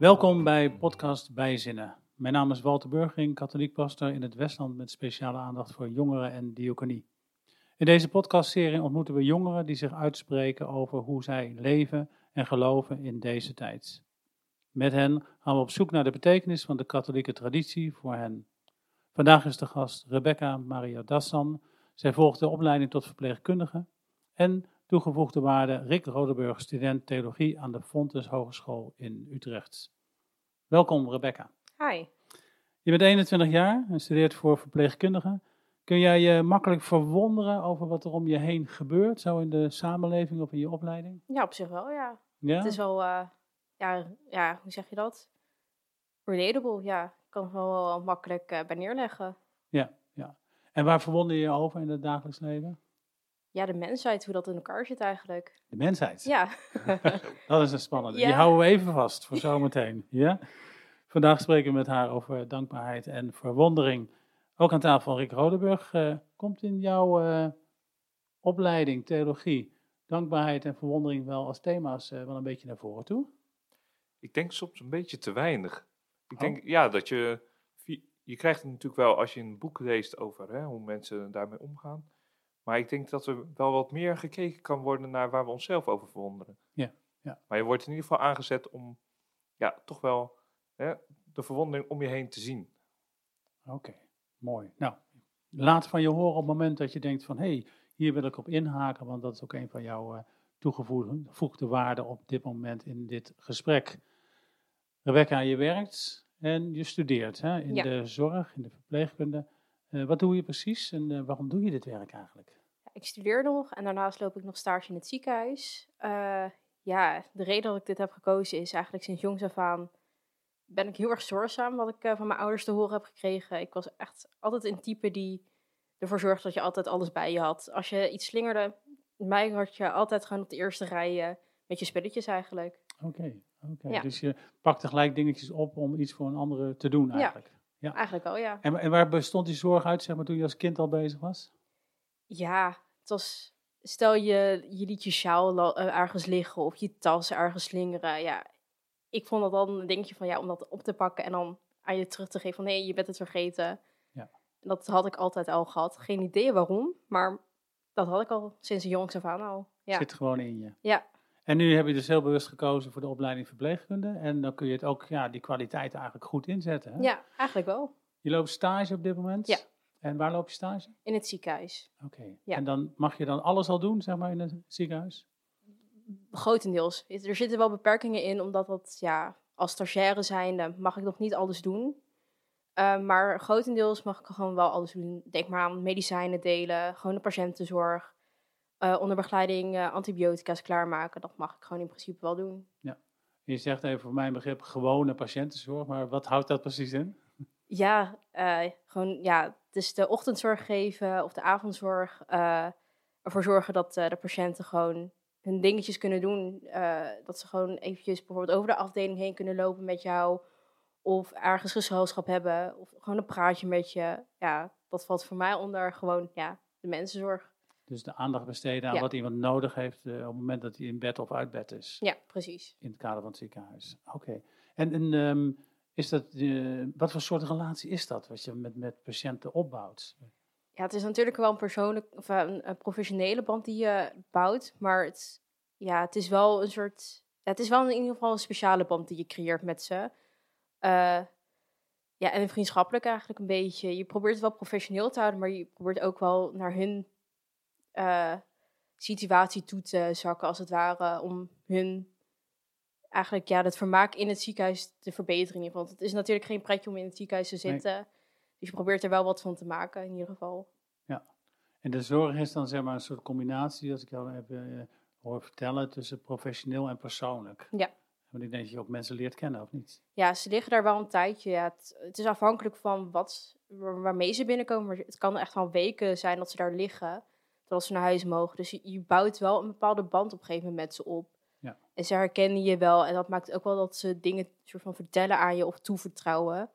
Welkom bij podcast Bijzinnen. Mijn naam is Walter Burgering, katholiek pastor in het Westland met speciale aandacht voor jongeren en diaconie. In deze podcastserie ontmoeten we jongeren die zich uitspreken over hoe zij leven en geloven in deze tijd. Met hen gaan we op zoek naar de betekenis van de katholieke traditie voor hen. Vandaag is de gast Rebecca Maria Dassan. Zij volgt de opleiding tot verpleegkundige en toegevoegde waarde Rick Rodeburg, student theologie aan de Fontes Hogeschool in Utrecht. Welkom Rebecca. Hi. Je bent 21 jaar en studeert voor verpleegkundige. Kun jij je makkelijk verwonderen over wat er om je heen gebeurt, zo in de samenleving of in je opleiding? Ja, op zich wel, ja. Ja? Het is wel, uh, ja, ja, hoe zeg je dat? Relatable, ja. Ik kan het wel, wel makkelijk uh, bij neerleggen. Ja, ja. En waar verwonder je je over in het dagelijks leven? Ja, de mensheid, hoe dat in elkaar zit eigenlijk. De mensheid? Ja. dat is een spannende. Ja. Die houden we even vast voor zometeen. Ja? Vandaag spreken we met haar over dankbaarheid en verwondering. Ook aan tafel Rick Rodeburg. Uh, komt in jouw uh, opleiding theologie dankbaarheid en verwondering wel als thema's uh, wel een beetje naar voren toe? Ik denk soms een beetje te weinig. Ik Oh. denk, ja, dat je... Je krijgt het natuurlijk wel als je een boek leest over hè, hoe mensen daarmee omgaan. Maar ik denk dat er wel wat meer gekeken kan worden naar waar we onszelf over verwonderen. Ja, ja. Maar je wordt in ieder geval aangezet om ja, toch wel hè, de verwondering om je heen te zien. Oké, mooi. Nou, laat van je horen op het moment dat je denkt van... hé, hey, hier wil ik op inhaken, want dat is ook een van jouw uh, toegevoegde waarden op dit moment in dit gesprek. Rebecca, je werkt en je studeert hè, in Ja. de zorg, in de verpleegkunde. Uh, wat doe je precies en uh, waarom doe je dit werk eigenlijk? Ik studeer nog en daarnaast loop ik nog stage in het ziekenhuis. Uh, ja, de reden dat ik dit heb gekozen is eigenlijk sinds jongs af aan ben ik heel erg zorgzaam wat ik uh, van mijn ouders te horen heb gekregen. Ik was echt altijd een type die ervoor zorgde dat je altijd alles bij je had. Als je iets slingerde, mij had je altijd gewoon op de eerste rij uh, met je spulletjes eigenlijk. Oké, okay, okay. Ja. dus je pakte gelijk dingetjes op om iets voor een andere te doen eigenlijk. Ja, ja. eigenlijk wel, ja. En, en, waar bestond die zorg uit, zeg maar, toen je als kind al bezig was? Ja, het was, stel je, je liet je sjaal uh, ergens liggen of je tas ergens slingeren. Ja, ik vond dat dan een dingetje van ja, om dat op te pakken en dan aan je terug te geven van nee, je bent het vergeten. Ja. Dat had ik altijd al gehad. Geen idee waarom, maar dat had ik al sinds jongs af aan al. Ja. Zit gewoon in je. Ja. En nu heb je dus heel bewust gekozen voor de opleiding verpleegkunde. En dan kun je het ook, ja, die kwaliteit eigenlijk goed inzetten. Hè? Ja, eigenlijk wel. Je loopt stage op dit moment? Ja. En waar loop je stage? In het ziekenhuis. Oké. Okay. Ja. En dan mag je dan alles al doen, zeg maar, in het ziekenhuis? Grotendeels. Er zitten wel beperkingen in, omdat dat, ja, als stagiaire zijnde mag ik nog niet alles doen. Uh, maar grotendeels mag ik gewoon wel alles doen. Denk maar aan medicijnen delen, gewoon de patiëntenzorg. Uh, onder begeleiding uh, antibiotica's klaarmaken, dat mag ik gewoon in principe wel doen. Ja. Je zegt even voor mijn begrip gewone patiëntenzorg, maar wat houdt dat precies in? Ja, uh, gewoon ja, is de ochtendzorg geven of de avondzorg. uh, ervoor zorgen dat uh, de patiënten gewoon hun dingetjes kunnen doen. Dat ze gewoon eventjes bijvoorbeeld over de afdeling heen kunnen lopen met jou. Of ergens gezelschap hebben. Of gewoon een praatje met je. Ja, dat valt voor mij onder gewoon ja, de mensenzorg. Dus de aandacht besteden aan Ja. wat iemand nodig heeft op het moment dat hij in bed of uit bed is. Ja, precies. In het kader van het ziekenhuis. Oké. En, en um, is dat, uh, wat voor soort relatie is dat wat je met, met patiënten opbouwt? Ja, het is natuurlijk wel een persoonlijk of een, een professionele band die je bouwt, maar het, ja, het is wel een soort, het is wel in ieder geval een speciale band die je creëert met ze. Uh, ja, en vriendschappelijk eigenlijk een beetje. Je probeert het wel professioneel te houden, maar je probeert ook wel naar hun situatie toe te zakken, als het ware, om hun eigenlijk ja, het vermaak in het ziekenhuis te verbeteren. In ieder geval. Want het is natuurlijk geen pretje om in het ziekenhuis te zitten. Nee. Dus je probeert er wel wat van te maken, in ieder geval. Ja, en de zorg is dan zeg maar een soort combinatie, als ik jou heb uh, hoor vertellen, tussen professioneel en persoonlijk. Ja. Want ik denk dat je ook mensen leert kennen, of niet? Ja, ze liggen daar wel een tijdje. Ja, het, het is afhankelijk van wat, waar, waarmee ze binnenkomen. Maar het kan echt wel weken zijn dat ze daar liggen, totdat ze naar huis mogen. Dus je, je bouwt wel een bepaalde band op een gegeven moment met ze op. Ja. En ze herkennen je wel. En dat maakt ook wel dat ze dingen soort van vertellen aan je of toevertrouwen.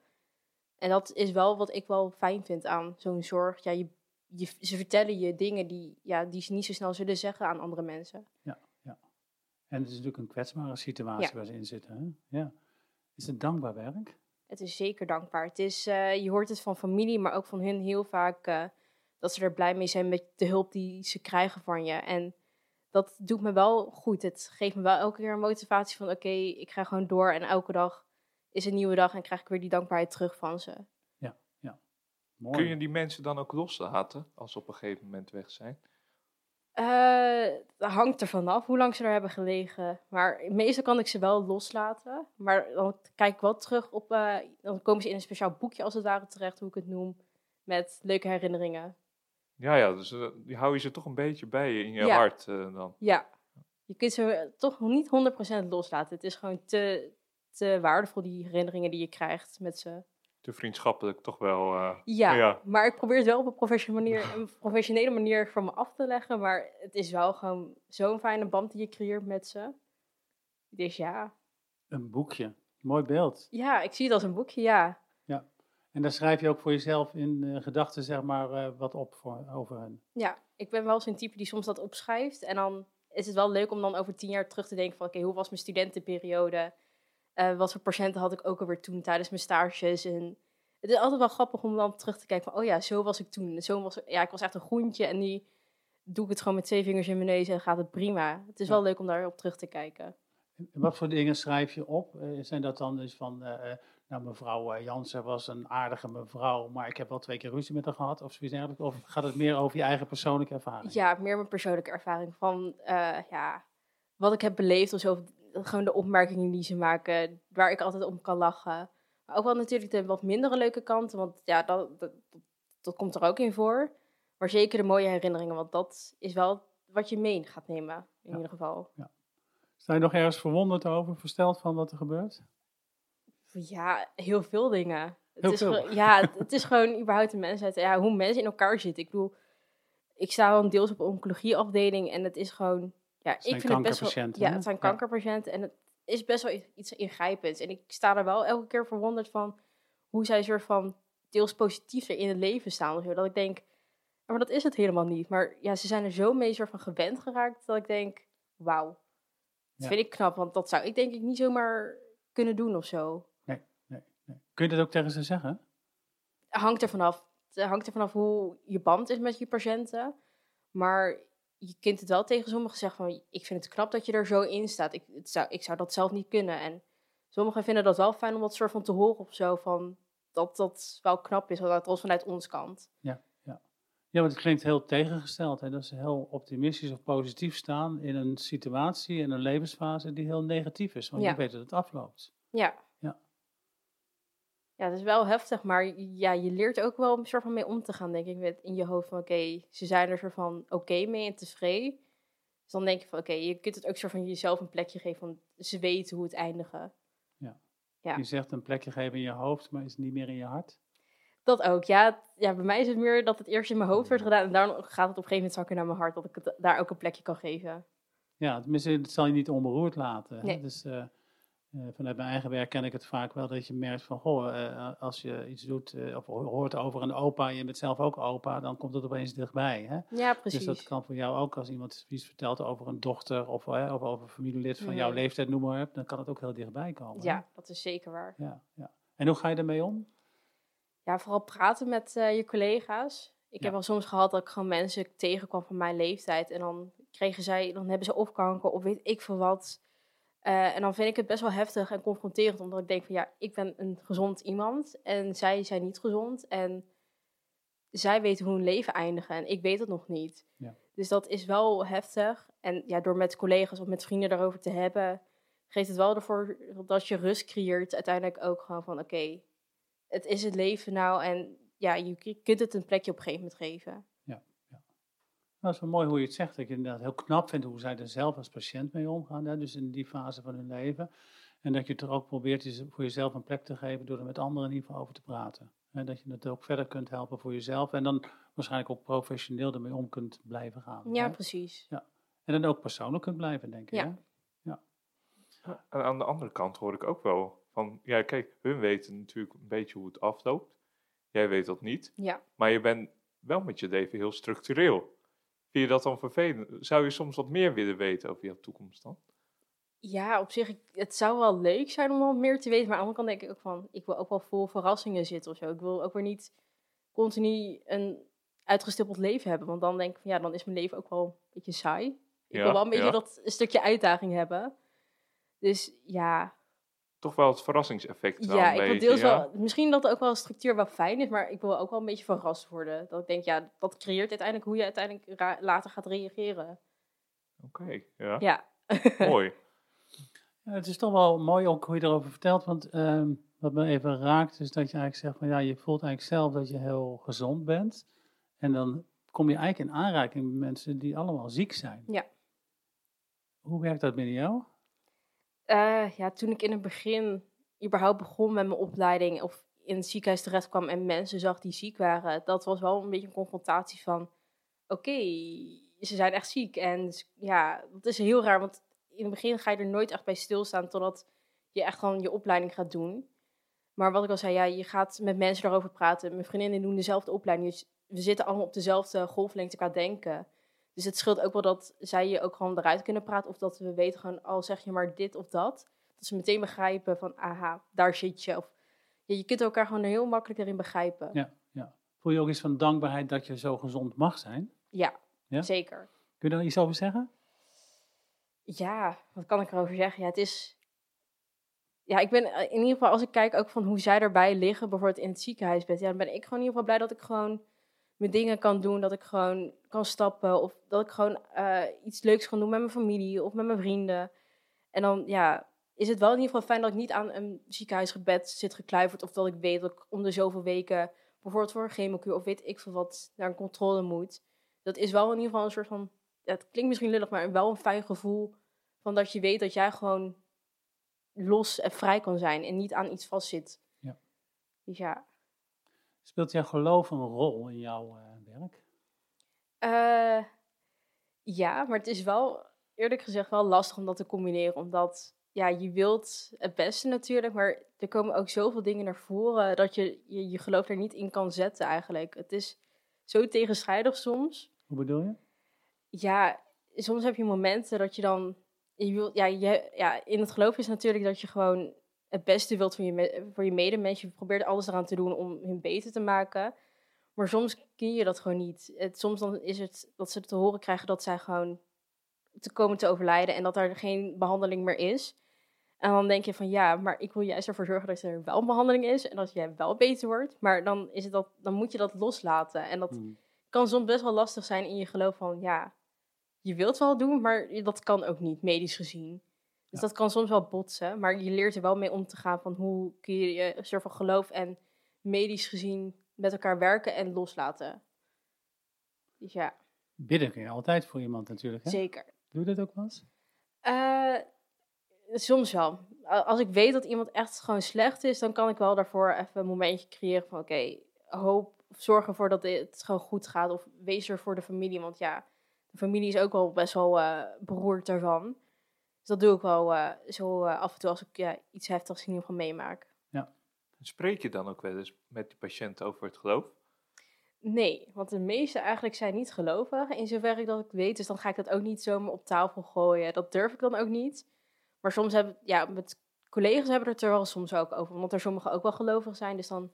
En dat is wel wat ik wel fijn vind aan zo'n zorg. Ja, je, je, ze vertellen je dingen die, ja, die ze niet zo snel zullen zeggen aan andere mensen. Ja, ja. En het is natuurlijk een kwetsbare situatie Ja. waar ze in zitten. Hè? Ja. Is het dankbaar werk? Het is zeker dankbaar. Het is, eh, je hoort het van familie, maar ook van hun heel vaak eh, dat ze er blij mee zijn met de hulp die ze krijgen van je. En dat doet me wel goed. Het geeft me wel elke keer een motivatie van oké, ik ga gewoon door en elke dag is een nieuwe dag en krijg ik weer die dankbaarheid terug van ze. Mooi. Kun je die mensen dan ook loslaten als ze op een gegeven moment weg zijn? Eh, dat hangt er vanaf hoe lang ze er hebben gelegen. Maar meestal kan ik ze wel loslaten. Maar dan kijk ik wel terug op. eh, dan komen ze in een speciaal boekje als het ware terecht, hoe ik het noem. Met leuke herinneringen. Ja, ja, dus eh, die hou je ze toch een beetje bij je in je Ja. hart eh, dan. Ja, je kunt ze toch nog niet 100% loslaten. Het is gewoon te, te waardevol, die herinneringen die je krijgt met ze. Te vriendschappelijk toch wel. eh, Ja, Ja. maar ik probeer het wel op een professionele manier, een professionele manier van me af te leggen. Maar het is wel gewoon zo'n fijne band die je creëert met ze. Dus ja, Een boekje. Mooi beeld. ja ik zie het als een boekje, ja. En daar schrijf je ook voor jezelf in eh, gedachten zeg maar eh, wat op voor, over hen. Ja, ik ben wel zo'n type die soms dat opschrijft. En dan is het wel leuk om dan over tien jaar terug te denken van... oké, hoe was mijn studentenperiode? Eh, wat voor patiënten had ik ook alweer toen tijdens mijn stages? En het is altijd wel grappig om dan terug te kijken van... oh ja, zo was ik toen. Zo was, ja, ik was echt een groentje en nu doe ik het gewoon met twee vingers in mijn neus... en gaat het prima. Het is Ja. wel leuk om daarop terug te kijken. En wat voor dingen schrijf je op? Zijn dat dan dus van, nou mevrouw eh, Jansen was een aardige mevrouw, maar ik heb wel twee keer ruzie met haar gehad of zoiets dergelijks? Of gaat het meer over je eigen persoonlijke ervaring? Ja, meer mijn persoonlijke ervaring van eh, ja, wat ik heb beleefd of zo. Gewoon de opmerkingen die ze maken, waar ik altijd om kan lachen. Maar ook wel natuurlijk de wat mindere leuke kanten, want ja, dat, dat, dat, komt er ook in voor. Maar zeker de mooie herinneringen, want dat is wel wat je mee gaat nemen, in Ja. ieder geval. Sta je nog ergens verwonderd over, versteld van wat er gebeurt? Ja, heel veel dingen. Het is veel. ja, het, het is gewoon überhaupt de mensheid. Ja, hoe mensen in elkaar zitten. Ik bedoel, ik sta dan deels op oncologieafdeling en het is gewoon... Ja, ik zijn vind het best wel... Ja, het zijn kankerpatiënten en het is best wel iets ingrijpends. En ik sta er wel elke keer verwonderd van hoe zij soort van deels positief er in het leven staan. Of zo, dat ik denk, "Ja, maar dat is het helemaal niet. Maar ja, ze zijn er zo mee soort van gewend geraakt dat ik denk, wauw. Dat Ja. vind ik knap, want dat zou ik denk ik niet zomaar kunnen doen of zo. Kun je dat ook tegen ze zeggen? hangt er vanaf. Het hangt er vanaf hoe je band is met je patiënten. Maar je kunt het wel tegen sommigen zeggen van... ik vind het knap dat je er zo in staat. Ik, zou, ik zou dat zelf niet kunnen. En sommigen vinden dat wel fijn om dat soort van te horen of zo. Van dat dat wel knap is, dat was vanuit ons kant. Ja, want het klinkt heel tegengesteld. Hè? Dat ze heel optimistisch of positief staan in een situatie, in een levensfase die heel negatief is. Want Ja. je weet dat het afloopt. Ja. Ja. Ja, het is wel heftig, maar ja, je leert ook wel een soort van mee om te gaan, denk ik, met in je hoofd van, oké, ze zijn er soort van oké mee en tevreden. Dus dan denk je van, oké, je kunt het ook soort van jezelf een plekje geven, van ze weten hoe het eindigen. Ja. Je zegt een plekje geven in je hoofd, maar is het niet meer in je hart. Dat ook, ja. Ja. Bij mij is het meer dat het eerst in mijn hoofd werd gedaan en daarom gaat het op een gegeven moment zakken naar mijn hart, dat ik het daar ook een plekje kan geven. Ja, tenminste, het zal je niet onberoerd laten. hè. Nee. Dus eh, vanuit mijn eigen werk ken ik het vaak wel dat je merkt van, goh, eh, als je iets doet eh, of hoort over een opa en je bent zelf ook opa, dan komt het opeens dichtbij. Hè? Ja, precies. Dus dat kan voor jou ook als iemand iets vertelt over een dochter of, eh, of over een familielid van jouw leeftijd, noem maar op, dan kan het ook heel dichtbij komen. hè? Ja, dat is zeker waar. Ja, ja. En hoe ga je ermee om? Ja, vooral praten met eh, je collega's. Ik Ja. heb wel soms gehad dat ik gewoon mensen tegenkwam van mijn leeftijd. En dan kregen zij, dan hebben ze of kanker of weet ik veel wat. Eh, en dan vind ik het best wel heftig en confronterend. Omdat ik denk van ja, ik ben een gezond iemand. En zij zijn niet gezond. En zij weten hoe hun leven eindigen. En ik weet het nog niet. Ja. Dus dat is wel heftig. En ja, door met collega's of met vrienden daarover te hebben... geeft het wel ervoor dat je rust creëert. Uiteindelijk ook gewoon van oké, het is het leven nou. En ja, je kunt het een plekje op een gegeven moment geven. Nou, het is wel mooi hoe je het zegt. Dat ik inderdaad heel knap vind hoe zij er zelf als patiënt mee omgaan. Hè? Dus in die fase van hun leven. En dat je het er ook probeert je- voor jezelf een plek te geven door er met anderen in ieder geval over te praten. Hè? Dat je het ook verder kunt helpen voor jezelf. En dan waarschijnlijk ook professioneel ermee om kunt blijven gaan. Ja, hè? precies. En dan ook persoonlijk kunt blijven, denk ik. Ja. Hè? En aan de andere kant hoor ik ook wel van, ja kijk, hun weten natuurlijk een beetje hoe het afloopt. Jij weet dat niet. Ja. Maar je bent wel met je leven heel structureel. Vind je dat dan vervelend? Zou je soms wat meer willen weten over jouw toekomst dan? Ja, op zich, het zou wel leuk zijn om wat meer te weten. Maar aan de andere kant denk ik ook van, ik wil ook wel vol verrassingen zitten of zo. Ik wil ook weer niet continu een uitgestippeld leven hebben. Want dan denk ik van, ja, dan is mijn leven ook wel een beetje saai. Ik Ja, wil wel een beetje ja. dat een stukje uitdaging hebben. Dus ja, Toch wel het verrassingseffect wel ja, een ik wil beetje, deels ja? wel. Misschien dat ook wel een structuur wel fijn is, maar ik wil ook wel een beetje verrast worden. Dat ik denk, ja, dat creëert uiteindelijk hoe je uiteindelijk later gaat reageren. Oké, ja. Ja. Mooi. Ja, het is toch wel mooi ook hoe je erover vertelt, want ehm, wat me even raakt is dat je eigenlijk zegt van ja, je voelt eigenlijk zelf dat je heel gezond bent. En dan kom je eigenlijk in aanraking met mensen die allemaal ziek zijn. Ja. Hoe werkt dat binnen jou? Eh, ja, toen ik in het begin überhaupt begon met mijn opleiding of in het ziekenhuis terecht kwam en mensen zag die ziek waren, dat was wel een beetje een confrontatie van, oké, ze zijn echt ziek. En s- ja, dat is heel raar, want in het begin ga je er nooit echt bij stilstaan totdat je echt gewoon je opleiding gaat doen. Maar wat ik al zei, ja, je gaat met mensen daarover praten. Mijn vriendinnen doen dezelfde opleiding, dus we zitten allemaal op dezelfde golflengte qua denken. Dus het scheelt ook wel dat zij je ook gewoon eruit kunnen praten. Of dat we weten gewoon, al zeg je maar dit of dat. Dat ze meteen begrijpen van, aha, daar zit je. Of ja, je kunt elkaar gewoon heel makkelijk erin begrijpen. Ja, ja. Voel je ook iets van dankbaarheid dat je zo gezond mag zijn? Ja, Ja? zeker. Kun je daar iets over zeggen? Ja, wat kan ik erover zeggen? Ja, het is... Ja, ik ben eh, in ieder geval, als ik kijk ook van hoe zij erbij liggen, bijvoorbeeld in het ziekenhuisbed, ja, dan ben ik gewoon in ieder geval blij dat ik gewoon mijn dingen kan doen, dat ik gewoon kan stappen of dat ik gewoon eh, iets leuks kan doen met mijn familie of met mijn vrienden. En dan, ja, is het wel in ieder geval fijn dat ik niet aan een ziekenhuisgebed zit gekluiverd of dat ik weet dat ik om de zoveel weken, bijvoorbeeld voor een chemokuur of weet ik veel wat, naar een controle moet. Dat is wel in ieder geval een soort van, ja, het klinkt misschien lullig, maar wel een fijn gevoel van dat je weet dat jij gewoon los en vrij kan zijn en niet aan iets vastzit. Ja. Dus ja. Speelt jouw geloof een rol in jouw eh, werk? Eh, ja, maar het is wel eerlijk gezegd wel lastig om dat te combineren. Omdat ja, je wilt het beste natuurlijk, maar er komen ook zoveel dingen naar voren dat je je, je geloof er niet in kan zetten eigenlijk. Het is zo tegenstrijdig soms. Hoe bedoel je? ja, soms heb je momenten dat je dan. Je wil, ja, je, ja, in het geloof is natuurlijk dat je gewoon het beste wilt voor je, voor je medemens. Je probeert alles eraan te doen om hun beter te maken. Maar soms kun je dat gewoon niet. Het, soms dan is het dat ze te horen krijgen dat zij gewoon te komen te overlijden en dat er geen behandeling meer is. En dan denk je van ja, maar ik wil juist ervoor zorgen dat er wel een behandeling is en dat jij wel beter wordt. Maar dan, is het dat, dan moet je dat loslaten. En dat, Hmm. kan soms best wel lastig zijn in je geloof van ja, je wilt wel doen, maar dat kan ook niet, medisch gezien. Dus dat kan soms wel botsen, maar je leert er wel mee om te gaan van hoe kun je je soort van geloof en medisch gezien met elkaar werken en loslaten. Dus ja, Bidden kun je altijd voor iemand natuurlijk. Hè? zeker. Doe je dat ook wel eens? Eh, soms wel. Als ik weet dat iemand echt gewoon slecht is, dan kan ik wel daarvoor even een momentje creëren van oké, hoop zorg ervoor dat het gewoon goed gaat of wees er voor de familie, want ja, de familie is ook wel best wel eh, beroerd daarvan. Dus dat doe ik wel eh, zo eh, af en toe als ik ja, iets heftigs in ieder geval meemaak. Spreek je dan ook wel eens met die patiënt over het geloof? Nee, want de meeste eigenlijk zijn niet gelovig. In zover ik dat ik weet, dus dan ga ik dat ook niet zomaar op tafel gooien. Dat durf ik dan ook niet. Maar soms hebben, ja, met collega's hebben het er wel soms ook over. Omdat er sommigen ook wel gelovig zijn. Dus dan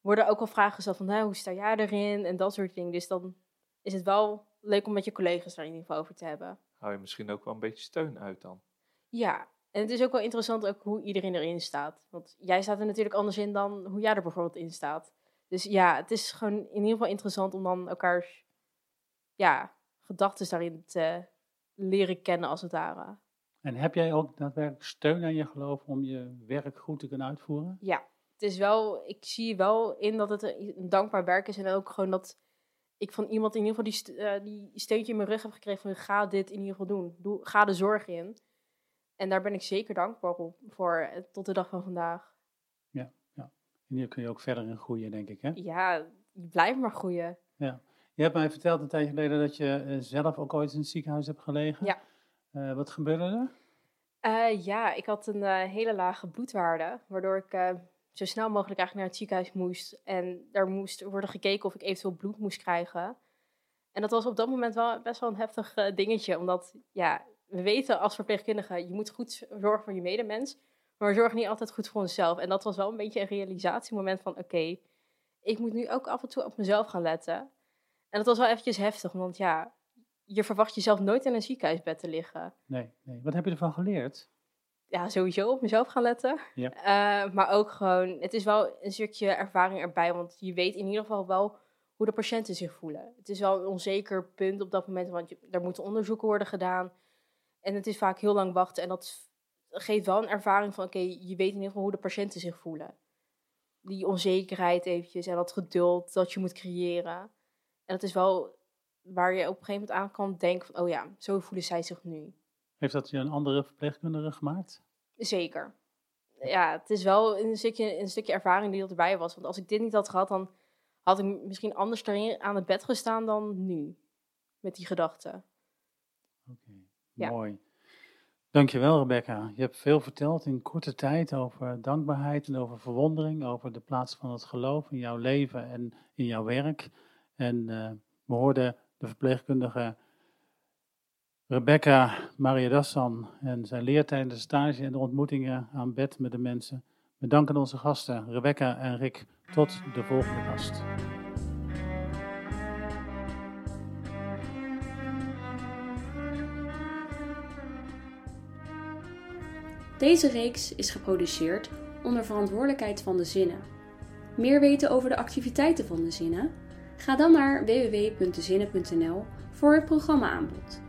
worden ook wel vragen gesteld van, nou, hoe sta jij erin? En dat soort dingen. Dus dan is het wel leuk om met je collega's daar in ieder geval over te hebben. Hou je misschien ook wel een beetje steun uit dan? Ja, en het is ook wel interessant ook hoe iedereen erin staat. Want jij staat er natuurlijk anders in dan hoe jij er bijvoorbeeld in staat. Dus ja, het is gewoon in ieder geval interessant om dan elkaars ja, gedachten daarin te leren kennen als het ware. En heb jij ook daadwerkelijk steun aan je geloof om je werk goed te kunnen uitvoeren? Ja, het is wel, ik zie wel in dat het een dankbaar werk is en ook gewoon dat ik van iemand in ieder geval die, eh, die steuntje in mijn rug heb gekregen van ga dit in ieder geval doen. Doe, ga de zorg in. En daar ben ik zeker dankbaar op, voor eh, tot de dag van vandaag. En hier kun je ook verder in groeien, denk ik. Hè? Ja, blijf maar groeien. Je hebt mij verteld een tijdje geleden dat je eh, zelf ook ooit in het ziekenhuis hebt gelegen. Ja. Eh, wat gebeurde er? Ja, ik had een hele lage bloedwaarde, waardoor ik zo snel mogelijk eigenlijk naar het ziekenhuis moest. En daar moest worden gekeken of ik eventueel bloed moest krijgen. En dat was op dat moment wel best wel een heftig dingetje, omdat ja, we weten als verpleegkundige, je moet goed zorgen voor je medemens, maar we zorgen niet altijd goed voor onszelf. En dat was wel een beetje een realisatiemoment van, oké, ik moet nu ook af en toe op mezelf gaan letten. En dat was wel eventjes heftig, want ja, je verwacht jezelf nooit in een ziekenhuisbed te liggen. Nee, nee. Wat heb je ervan geleerd? Ja, sowieso op mezelf gaan letten. Ja. Eh, maar ook gewoon, het is wel een stukje ervaring erbij, want je weet in ieder geval wel hoe de patiënten zich voelen. Het is wel een onzeker punt op dat moment, want je, er moeten onderzoeken worden gedaan. En het is vaak heel lang wachten en dat geeft wel een ervaring van, oké, je weet in ieder geval hoe de patiënten zich voelen. Die onzekerheid eventjes en dat geduld dat je moet creëren. En dat is wel waar je op een gegeven moment aan kan denken van, oh ja, zo voelen zij zich nu. Heeft dat je een andere verpleegkundige gemaakt? Zeker. Ja, het is wel een stukje, een stukje ervaring die erbij was. Want als ik dit niet had gehad, dan had ik misschien anders erin aan het bed gestaan dan nu. Met die gedachten. Oké, Ja. mooi. Dankjewel Rebecca. Je hebt veel verteld in korte tijd over dankbaarheid en over verwondering, over de plaats van het geloof in jouw leven en in jouw werk. En eh, we hoorden de verpleegkundige Rebecca Mariadassan en zij leert tijdens de stage en de ontmoetingen aan bed met de mensen. We danken onze gasten Rebecca en Rick. Tot de volgende gast. Deze reeks is geproduceerd onder verantwoordelijkheid van de zinnen. Meer weten over de activiteiten van de zinnen? Ga dan naar www.dezinnen.nl voor het programma aanbod.